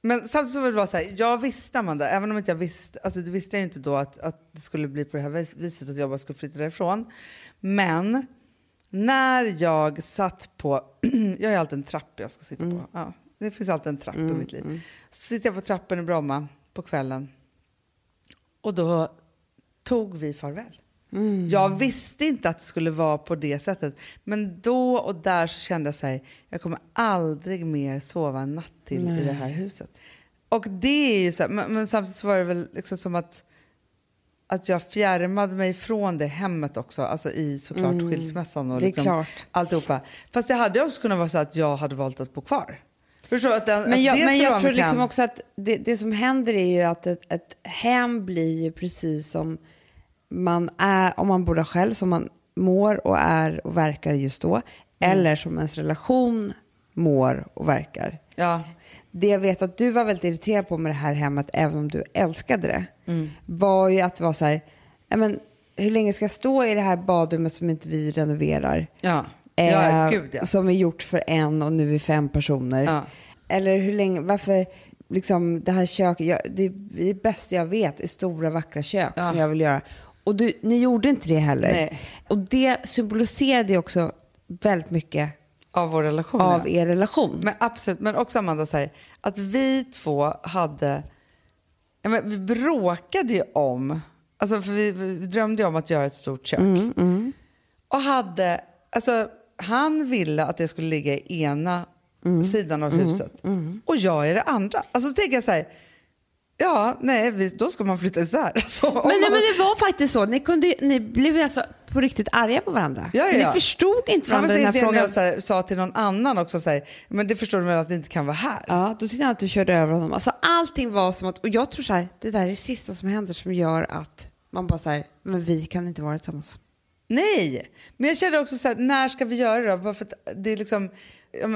Men samtidigt så var det bara så här, jag visste Amanda, även om inte jag visste, alltså det visste jag inte då att, att det skulle bli på det här vis- viset att jag bara skulle flytta därifrån. Men när jag satt på, *clears throat* jag har alltid en trapp jag ska sitta på. Ja, det finns alltid en trapp i mitt liv. Så sitter jag på trappen i Bromma på kvällen och då tog vi farväl. Jag visste inte att det skulle vara på det sättet. Men då och där så kände jag så här, jag kommer aldrig mer sova en natt till i det här huset. Och det är ju så här, men, men samtidigt så var det väl liksom som att, att jag fjärmade mig från det hemmet också, alltså i såklart skilsmässan och Det är liksom klart. alltihopa. Fast det hade också kunnat vara så att jag hade valt att bo kvar. Förstår? Att, den, Men att jag, det men jag tror liksom hem. också att det, det som händer är ju att ett, ett hem blir ju precis som man är om man bor där själv, som man mår och är och verkar just då. Eller som ens relation mår och verkar. Ja. Det jag vet att du var väldigt irriterad på med det här hemmet, även om du älskade det, var ju att det var så här, men, hur länge ska jag stå i det här badrummet som inte vi renoverar? Ja. Eh, Ja, gud ja. Som är gjort för en och nu är fem personer. Ja. Eller hur länge, varför, liksom det här köket, jag, det är det bästa jag vet är stora vackra kök som jag vill göra. Och du, ni gjorde inte det heller. Nej. Och det symboliserade ju också väldigt mycket Av vår relation. av ja. er relation. Men absolut, men också Amanda säger att vi två hade, men vi bråkade ju om, alltså för vi, vi drömde ju om att göra ett stort kök. Och hade, alltså han ville att det skulle ligga i ena sidan av huset och jag är det andra. Alltså så tänker jag så här, ja nej, vi, då ska man flytta isär. *laughs* Alltså, Men, nej, man- men det var faktiskt så. Ni, kunde, ni blev alltså på riktigt arga på varandra. Ja, ja. Ni förstod inte varandra i den här frågan. jag så här, sa till någon annan också, så här, men det förstår du väl att det inte kan vara här? Ja, då tyckte han att du körde över honom. Alltså, allting var som att, och jag tror så här, det där är det sista som händer som gör att man bara så här, men vi kan inte vara tillsammans. Nej, men jag kände också så här, när ska vi göra det då? Bara för det är liksom,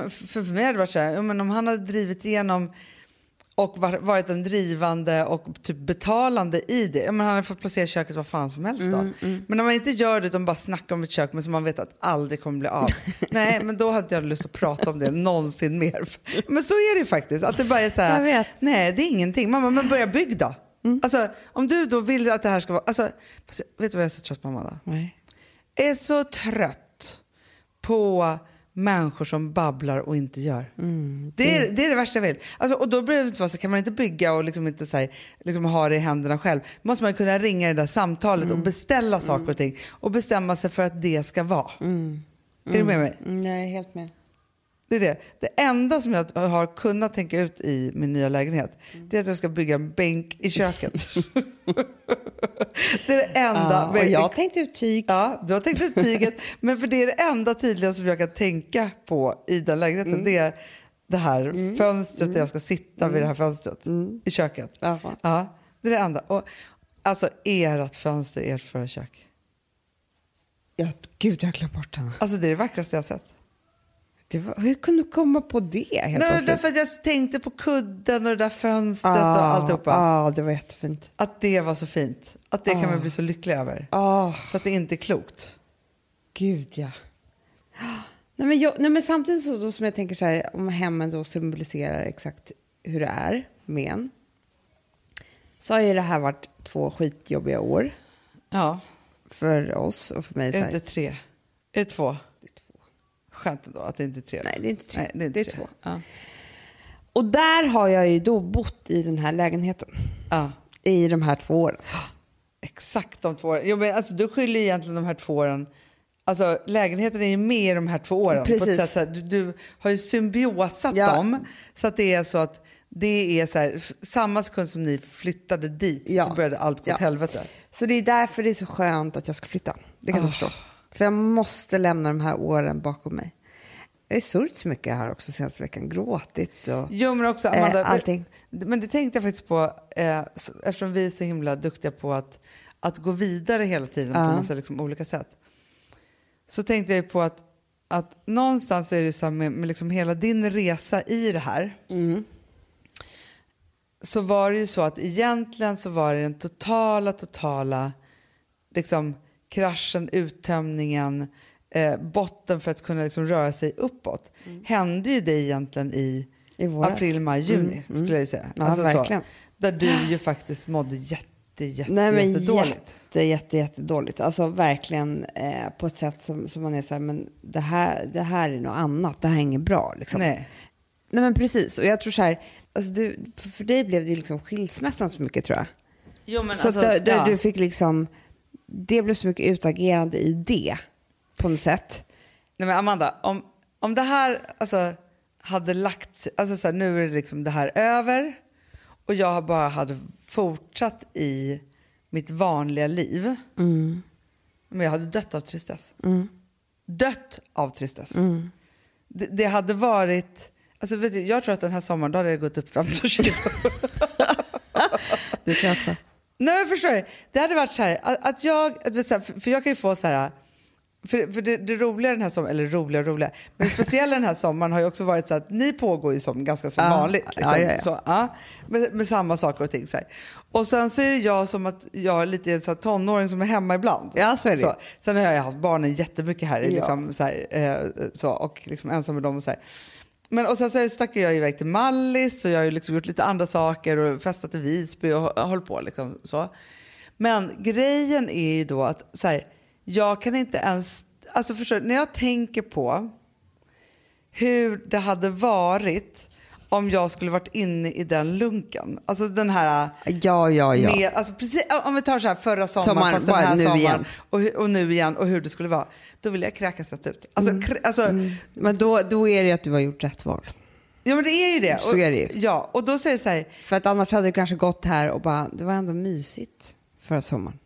för för mig hade det varit så här, men om han hade drivit igenom och var- varit en drivande och typ betalande i det. Men han hade fått placera köket vad fan som helst då. Men när man inte gör det utan bara snackar om ett kök men som man vet att aldrig kommer bli av. *laughs* Nej, men då hade jag lust att prata om det någonsin mer. Men så är det ju faktiskt. Att det bara är så här, Jag nej det är ingenting. Mamma, men börja bygg då. Alltså, om du då vill att det här ska vara... Alltså, vet du vad jag är så trött på Amanda? Nej. är så trött på människor som babblar och inte gör. det, är, det är det värsta jag vill. Alltså, och då blir det vara så, kan man inte bygga och liksom inte så här, liksom ha det i händerna själv. måste man kunna ringa det där samtalet och beställa saker och ting. Och bestämma sig för att det ska vara. Är du med mig? Mm, jag är helt med. Det är det. Det enda som jag har kunnat tänka ut i min nya lägenhet det är att jag ska bygga en bänk i köket. *laughs* det är det enda. Ja, och jag tänkte ut tyg. Ja, du har tänkt ut tyget. men för det är det enda tydliga som jag kan tänka på i den lägenheten. Mm. Det är det här fönstret där jag ska sitta vid det här fönstret i köket. Jaha. Ja, det är det enda. Och, alltså ert fönster, ert förra kök. Ja, gud, jag har glömt bort henne. Alltså det är det vackraste jag har sett. Var, hur kunde du komma på det helt Nej, plötsligt? därför att jag tänkte på kudden och det där fönstret och Ah, alltihopa. Ja, det var jättefint. Att det var så fint. Att det kan man bli så lycklig över. Ah, Så att det inte är klokt. gud ja. Nej, men, jag, nej, men samtidigt så då som jag tänker så här, om hemmen då symboliserar exakt hur det är med en. Så har ju det här varit två skitjobbiga år Ja. för oss och för mig. Är det inte tre? Är det två. Skönt ändå att det inte är tre. Nej, det är inte tre. Nej, det är, Det är två. Ja. Och där har jag ju då bott i den här lägenheten ja. i de här två åren. Exakt de två åren. Jo, men alltså, du skyller egentligen de här två åren Alltså lägenheten är ju med i de här två åren. Precis. sätt, du, du har ju symbiosat Ja. dem så att det är så att det är så här, samma sekund som ni flyttade dit Ja. så började allt gå Ja. åt helvete. Så det är därför det är så skönt att jag ska flytta. Det kan du förstå. För jag måste lämna de här åren bakom mig. Jag har ju sörjt så mycket här också senaste veckan. Gråtit och Jo, men också eh, Amanda, allting. Men det tänkte jag faktiskt på, eh, eftersom vi är så himla duktiga på att, att gå vidare hela tiden på Ja. massa liksom, olika sätt. Så tänkte jag på att, att någonstans är det så här med, med liksom hela din resa i det här. Mm. Så var det ju så att egentligen så var det den totala, totala liksom, kraschen, uttömningen, eh, botten för att kunna liksom, röra sig uppåt. Hände ju det egentligen i I våras. april, maj, juni Mm, mm. skulle jag säga. Ja, Alltså så, verkligen. där du ju faktiskt mådde jätte, jätte, Nej, men jättedåligt. jätte, jätte, jättedåligt. Alltså verkligen eh, på ett sätt som, som man är så här, men det här, det här är något annat. Det här är inget bra. Liksom. Nej. Nej men precis. Och jag tror så här, alltså du, för dig blev det ju liksom skilsmässan så mycket tror jag. Jo, men så alltså, där ja. du fick liksom, det blev så mycket utagerande i det på något sätt. Nej, men Amanda, om, om det här alltså, hade lagt alltså så här, nu är det liksom det här över och jag bara hade fortsatt i mitt vanliga liv. Men jag hade dött av tristess. Dött av tristess. Det, det hade varit, alltså vet du, jag tror att den här sommaren då hade jag gått upp 15 kilo. *laughs* Det tror jag också. Nej men förstår du? Det hade varit så här, att, att jag, att, vet, så här, för, jag kan ju få så här, för, för det, det roliga den här sommaren, eller roliga och roliga, men det speciella den här sommaren har ju också varit så att ni pågår ju som ganska som Ja, vanligt. Liksom, ja, ja, ja. Så, ja, med, med samma saker och ting. Så här. Och sen så är det jag som att jag är lite så här, tonåring som är hemma ibland. Ja, så är det. Så, sen har jag haft barnen jättemycket här, Ja. liksom, så här eh, så, och liksom ensam med dem och så här. Men och sen så stack jag iväg till Mallis och jag har ju liksom gjort lite andra saker och festat i Visby och hållit på liksom så. Men grejen är ju då att så här, jag kan inte ens, alltså förstår när jag tänker på hur det hade varit om jag skulle varit inne i den lunken. Alltså den här Ja, ja, ja. med, alltså precis, om vi tar så här förra sommaren, Sommaren, fast den här nu sommaren igen. Och, och nu igen och hur det skulle vara. Då vill jag kräkas rätt ut. Alltså, krä, alltså, Men då, då är det ju att du har gjort rätt val. Ja men det är ju det. Så är det ju. Ja, och då säger så här, För att annars hade du kanske gått här och bara, det var ändå mysigt förra sommaren.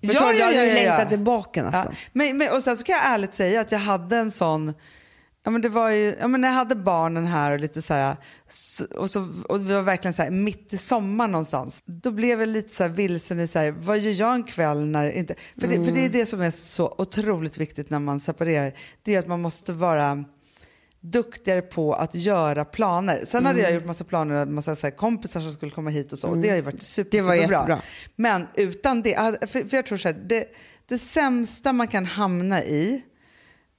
Ja, Förstår du? ja, Du hade ju ja, ja, ja. längtat tillbaka nästan. Men, men, och sen så kan jag ärligt säga att jag hade en sån, ja men det var ju, ja men när jag hade barnen här och lite så här, och, så, och vi var verkligen så här mitt i sommaren någonstans. Då blev jag lite så här vilsen i så här, vad gör jag en kväll när inte, för det, för det är det som är så otroligt viktigt när man separerar, det är att man måste vara duktigare på att göra planer. Sen hade jag gjort massa planer, massa så här kompisar som skulle komma hit och så. Och det har ju varit super, Det var superbra. jättebra. Men utan det, för, för jag tror så här, det, det sämsta man kan hamna i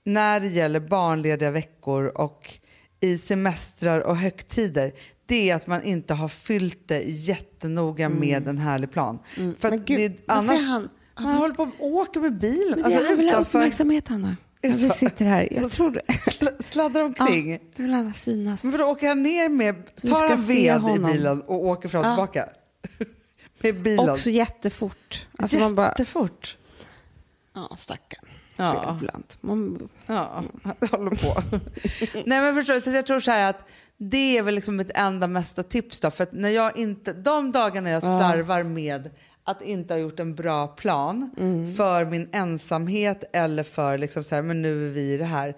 när det gäller barnlediga veckor och i semestrar och högtider, det är att man inte har fyllt det jättenoga med en härlig plan. För att Mm. Men gud, det, annars, är han- man håller på och åker med bilen. Men alltså jag vill ha uppmärksamhet, Anna. Är det Ja, vi sitter här. Jag *laughs* tror sl- sladdrar omkring. Ja, du vill gärna synas. Men vadå, åker han ner med, tar han ved i bilen och åker fram och Ja. tillbaka? *laughs* med bilen? Också jättefort. Alltså man bara, Jättefort. ja stackarn. Ja. Ibland. Man, Ja, jag håller på. *laughs* Nej men förstår du, så jag tror så här att det är väl liksom mitt enda mesta tips då. För att när jag inte, de dagarna jag slarvar med att inte ha gjort en bra plan för min ensamhet eller för liksom så här, men nu är vi i det här.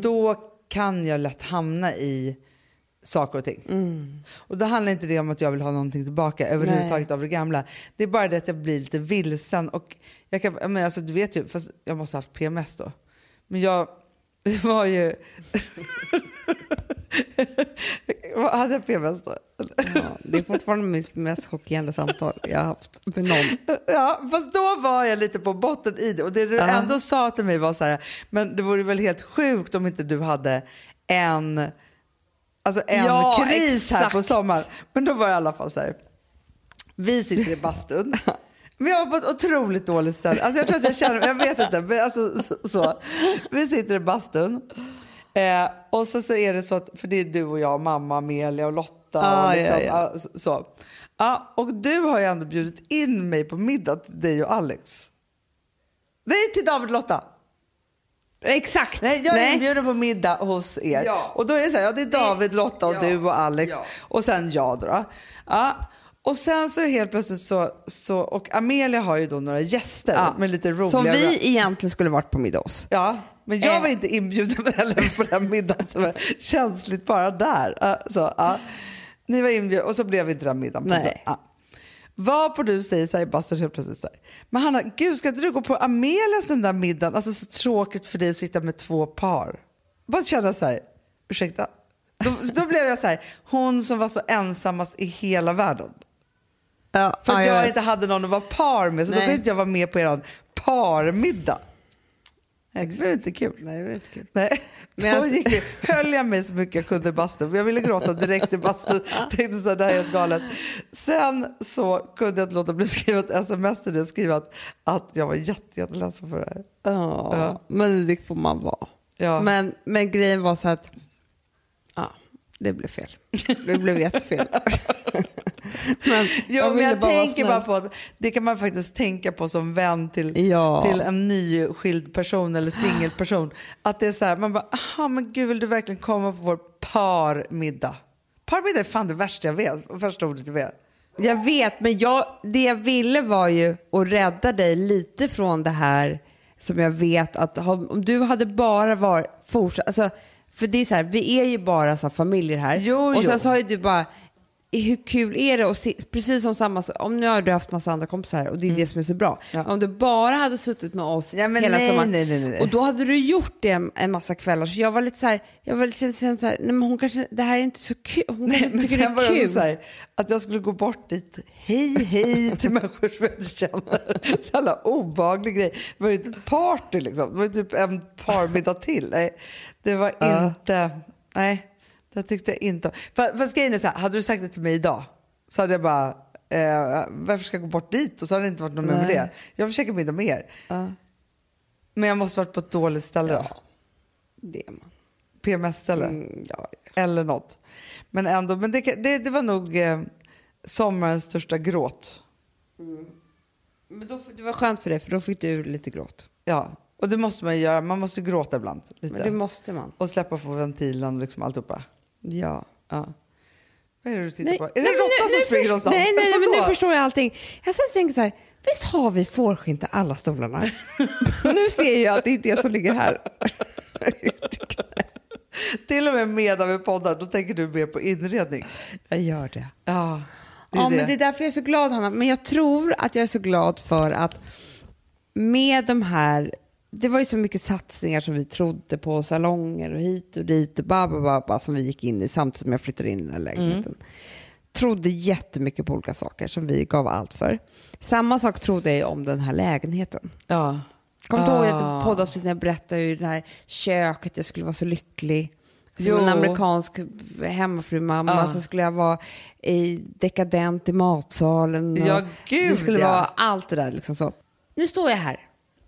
Då kan jag lätt hamna i saker och ting. Och då handlar inte det om att jag vill ha någonting tillbaka överhuvudtaget av det gamla. Det är bara det att jag blir lite vilsen. Och jag kan, menar, alltså, du vet ju, fast jag måste ha haft PMS då. Men jag *laughs* var ju... *laughs* Hade jag PMS då? ja, det är fortfarande mitt mest chockerande samtal jag har haft med någon. Ja, fast då var jag lite på botten i det. Och det du Ja. ändå sa till mig var så här, men det vore väl helt sjukt om inte du hade en, alltså en Ja, kris här på exakt. sommaren. Men då var det i alla fall så här, vi sitter i bastun. *laughs* Vi har på ett otroligt dåligt ställe. Alltså jag tror att jag känner, jag vet inte, men alltså så. så. Vi sitter i bastun. Eh, och så, så är det så att, för det är du och jag, mamma, Amelia och Lotta. Ah, och liksom, ja, ja. ja, så-. Ja, och du har ju ändå bjudit in mig på middag till dig och Alex. Nej, till David och Lotta. Exakt! Nej, jag är inbjuden på middag hos er. Ja. Och då är det så här, ja det är David, Lotta och Ja. du och Alex. Ja. Och sen jag då. Ja. Och sen så helt plötsligt så, så, och Amelia har ju då några gäster Ja. med lite roliga... Som vi egentligen skulle varit på middag hos. Ja, men jag Eh. var inte inbjuden *laughs* heller på den middagen som var känsligt bara där. Så, ja. Ni var inbjudna och så blev inte den middagen. Nej. Ja. Vad på du säger så här, Baster helt plötsligt så här. Men Hanna, gud ska inte du gå på Amelias den där middagen? Alltså så tråkigt för dig att sitta med två par. Bara känna så här, ursäkta? Då, då blev jag så här, hon som var så ensammast i hela världen. Ja, För att ja, jag ja. inte hade någon att vara par med så då Nej. kunde inte jag vara med på er parmiddag. Det blev inte kul. Nej, det var inte kul. Nej, Men då jag- gick *laughs* höll jag mig så mycket jag kunde i bastun. Jag ville gråta direkt i bastun. *laughs* Tänkte så här, det här är helt galet. Sen så kunde jag inte låta bli att skriva ett sms till dig och skriva att, att jag var jätte, jätteledsen för det här. Ja, Ja. men det får man vara. Ja. Men, men grejen var så att ja, det blev fel. Det blev jättefel. *laughs* men Jo, men ville jag bara tänker bara på att det kan man faktiskt tänka på som vän till, Ja. till en nyskild person eller singelperson. Att det är så här, man bara, aha men gud vill du verkligen komma på vår parmiddag? Parmiddag är fan det värsta jag vet, värsta ordet jag vet. Jag vet, men jag, det jag ville var ju att rädda dig lite från det här som jag vet att om du hade bara varit fortsatt, alltså, för det är så här, vi är ju bara så här familjer här. Jo, och sen jo. så har ju du bara, hur kul är det att se, precis som samma, om nu har du haft massa andra kompisar här och det är det som är så bra. Ja. Om du bara hade suttit med oss Ja, hela nej, sommaren nej, nej, nej. och då hade du gjort det en, en massa kvällar så jag var lite så här, jag var lite kände så här, nej men hon kanske, det här är inte så kul, hon kanske Men sen var det är också kul. så här, att jag skulle gå bort dit, hej hej till människor som jag inte känner. Så jävla obehaglig grej. Det var ju inte ett party liksom, det var ju typ en parmiddag till. Nej, det var inte, nej, det tyckte jag inte om. Fast grejen är så här, hade du sagt det till mig idag så hade jag bara, eh, varför ska jag gå bort dit? Och så hade det inte varit något mer med det. Jag försöker middag med er. Ja, Men jag måste varit på ett dåligt ställe. Ja. det är man. PMS-ställe. Mm, ja, Eller något. Men ändå, men det, det, det var nog eh, sommarens största gråt. Men då, det var skönt för dig, för då fick du lite gråt. Ja, och det måste man ju göra. Man måste gråta ibland. Lite. Men det måste man. Och släppa på ventilen och liksom alltihopa. Ja. Ja. Vad är det du tittar Nej, på? Är nej, det en råtta nu- som springer någonstans? Nej, nej, men nu förstår jag allting. Jag satt och tänkte så här, visst har vi fårskinn till alla stolarna? *laughs* nu ser jag att det är det som ligger här. Till och med medan vi poddar, då tänker du mer på inredning. jag gör det. Ja, det är Ja, det. men det är därför jag är så glad, Hanna. Men jag tror att jag är så glad för att med de här... Det var ju så mycket satsningar som vi trodde på, salonger och hit och dit och ba, ba, ba, ba, som vi gick in i samtidigt som jag flyttade in i den här lägenheten. Trodde jättemycket på olika saker som vi gav allt för. Samma sak trodde jag om den här lägenheten. Ja. Kommer du ihåg Ah. att poddavsnitt när jag berättade ju det här köket, jag skulle vara så lycklig. Som Jo. en amerikansk hemmafrumamma Ja. så skulle jag vara i dekadent i matsalen. Ja, gud, det skulle ja. vara allt det där. Liksom så. Nu står jag här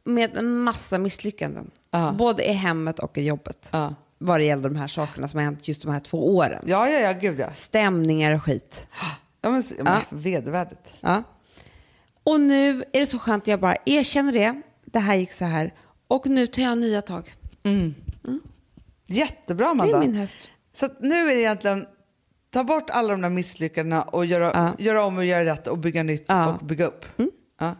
med en massa misslyckanden. Ja. Både i hemmet och i jobbet. Ja. Vad det gäller de här sakerna som har hänt just de här två åren. Ja, ja, ja, gud ja. Stämningar och skit. ja, men, ja, men. Vedervärdigt. Ja. Och nu är det så skönt att jag bara erkänner det. Det här gick så här. Och nu tar jag nya tag. Jättebra, Det Amanda. är min höst. Så nu är det egentligen ta bort alla de där misslyckandena och göra, Ja. göra om och göra rätt och bygga nytt Ja. Mm. och bygga upp. Ja.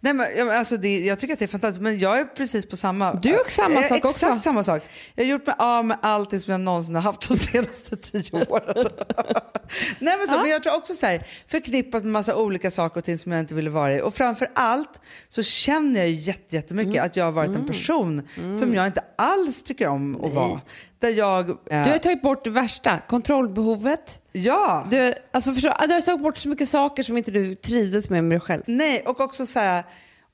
Nej, men, ja, alltså det, jag tycker att det är fantastiskt, men jag är precis på samma... Du är också samma Eh, sak exakt också. samma sak. Jag har gjort mig av med allting som jag någonsin har haft de *laughs* senaste tio åren. *laughs* Nej, men, så, men jag tror också så här, förknippat med massa olika saker och ting som jag inte ville vara i. Och framför allt så känner jag jätte, jättemycket Mm. att jag har varit en person som jag inte alls tycker om att vara. Där jag... eh, Du har tagit bort det värsta, kontrollbehovet. Ja! Du, alltså förstå, du har tagit bort så mycket saker som inte du trivdes med med dig själv. Nej, och också så här,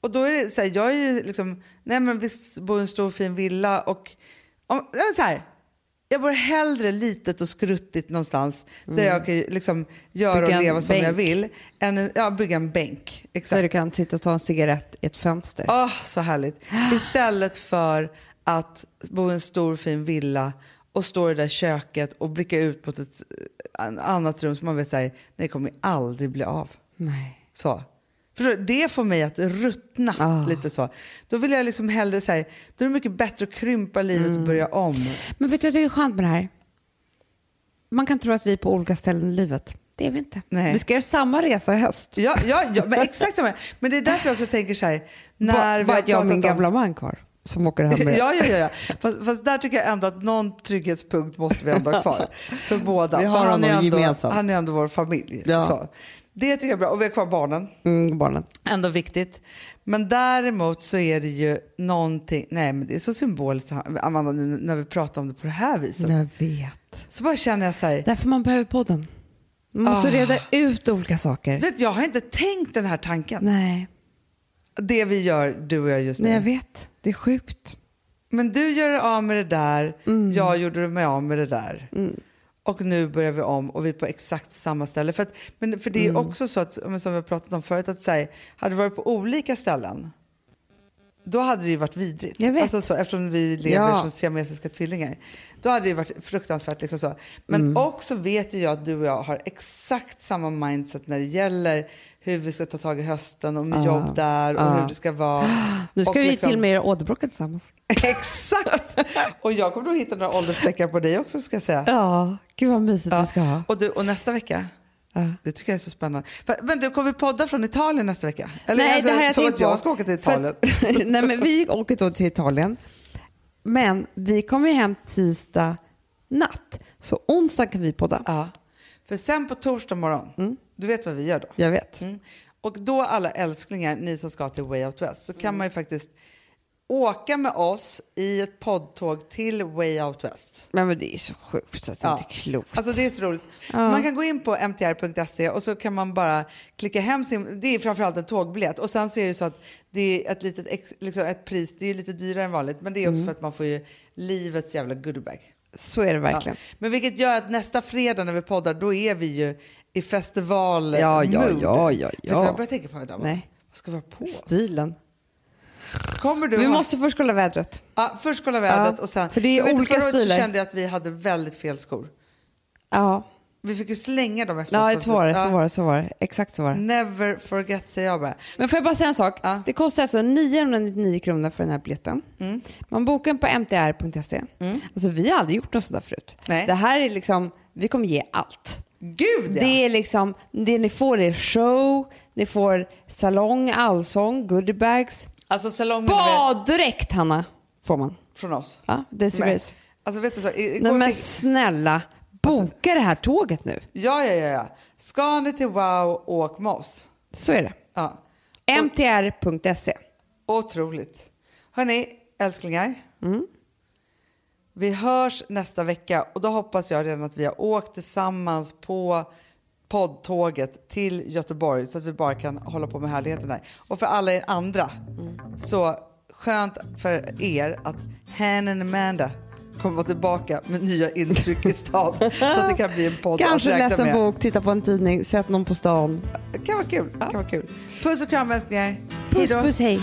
och då är det så här, jag är ju liksom, nej men visst bor i en stor fin villa och, om, nej men så här, jag bor hellre litet och skruttigt någonstans där jag kan liksom göra Mm. Bygga och leva som jag bänk. vill, än ja, bygga en bänk. Så Exakt. du kan sitta och ta en cigarett i ett fönster. Åh, så härligt. Istället för att bo i en stor fin villa och stå i det där köket och blicka ut mot ett en annat rum som man vet nej det kommer aldrig bli av. Nej. Så. För det får mig att ruttna Ah. lite så. Då vill jag liksom hellre så här, då är det mycket bättre att krympa livet Mm. och börja om. Men vet du vad jag tycker är skönt med det här? Man kan tro att vi är på olika ställen i livet. det är vi inte. Nej. Vi ska göra samma resa i höst. Ja, ja, ja men exakt samma. Men det är därför jag också tänker så här. *laughs* När Bara, vi bara har jag och min gamla man kvar som åker hem *laughs* med. Ja, ja, ja. Fast, fast där tycker jag ändå att någon trygghetspunkt måste vi ändå ha kvar. *laughs* För båda. Vi har För han är ändå, gemensamt. Han är ändå vår familj. Ja. Så. Det tycker jag är bra. Och vi har kvar barnen. Mm, barnen. Ändå viktigt. Men däremot så är det ju någonting, nej men det är så symboliskt Amanda nu när vi pratar om det på det här viset. Jag vet. Så bara känner jag så här, Därför man behöver podden. Man måste Ah. reda ut olika saker. du vet, jag har inte tänkt den här tanken. Nej, Det vi gör, du och jag just nu. nej, jag vet. Det är sjukt. Men du gör dig av med det där, Mm. jag gjorde mig av med det där. Och nu börjar vi om och vi är på exakt samma ställe. För, att, men, för det är Mm. också så, att, som vi har pratat om förut, att säga, hade vi varit på olika ställen, då hade det ju varit vidrigt. Jag vet. Alltså så, eftersom vi lever Ja. som siamesiska tvillingar. Då hade det varit fruktansvärt. Liksom så. Men Mm. också vet ju jag att du och jag har exakt samma mindset när det gäller hur vi ska ta tag i hösten och med Ja. jobb där och Ja. hur det ska vara. Nu ska Och vi liksom- till och med göra åderbråcken tillsammans. *laughs* Exakt! Och jag kommer då hitta några åldersfläckar på dig också ska jag säga. Ja, gud vad mysigt Ja. vi ska ha. Och, du, och nästa vecka, Ja. det tycker jag är så spännande. Men- du, kommer vi podda från Italien nästa vecka? Eller Nej, alltså, det här jag tänkt att jag på. ska åka till För Italien. att- *laughs* Nej, men vi åker då till Italien. Men vi kommer hem tisdag natt. Så onsdag kan vi podda. Ja. För sen på torsdag morgon, du vet vad vi gör då? Jag vet. Mm. Och då alla älsklingar, ni som ska till Way Out West, så kan Mm. man ju faktiskt åka med oss i ett poddtåg till Way Out West. Men, men det är så sjukt så att det Ja. inte är klokt. Alltså det är så roligt. Så Ja. man kan gå in på mtr.se och så kan man bara klicka hem sin, det är framförallt en tågbiljett och sen så är det så att det är ett litet ex, liksom ett pris, det är lite dyrare än vanligt men det är också Mm. för att man får ju livets jävla goodiebag. så är det verkligen. Ja. Men vilket gör att nästa fredag när vi poddar då är vi ju i festival Ja, ja, mood. ja, ja, Vet du vad ja. jag börjar tänka på idag? Nej. Vad ska vi ha på oss? Stilen. Kommer du Vi ha- måste först kolla vädret. Ja, först kolla vädret Ja, och sen... för det är Jag vet, olika så stilar. kände jag att vi hade väldigt fel skor. Ja, Vi fick ju slänga dem efter ja så var det, Ja. så var det, så var det. Exakt så var det. Never forget säger jag bara. Men får jag bara säga en sak? Ja. Det kostar alltså 999 kronor för den här biljetten. Mm. Man bokar den på mtr.se. Alltså vi har aldrig gjort något sådär förut. Nej. Det här är liksom, vi kommer ge allt. Gud ja! Det är liksom, det ni får är show, ni får salong, allsång, goodiebags. Alltså salongen Baddräkt Hanna får man. från oss. Ja, Grace. alltså vet du så, Nej men fick, snälla, boka det här tåget nu. ja, ja, ja, ja. Ska ni till Wow, åk med oss. Så är det. Ja. mtr.se. Otroligt. Hörni, älsklingar. Mm. Vi hörs nästa vecka och då hoppas jag redan att vi har åkt tillsammans på poddtåget till Göteborg så att vi bara kan hålla på med härligheten där. Och för alla er andra, så skönt för er att Hannon Amanda kommer vara tillbaka med nya intryck i stan så att det kan bli en podd Kanske att läst en med. bok, titta på en tidning, sett någon på stan. Det kan vara kul. Kan vara kul. Puss och kram älsklingar. Puss Hejdå. puss hej.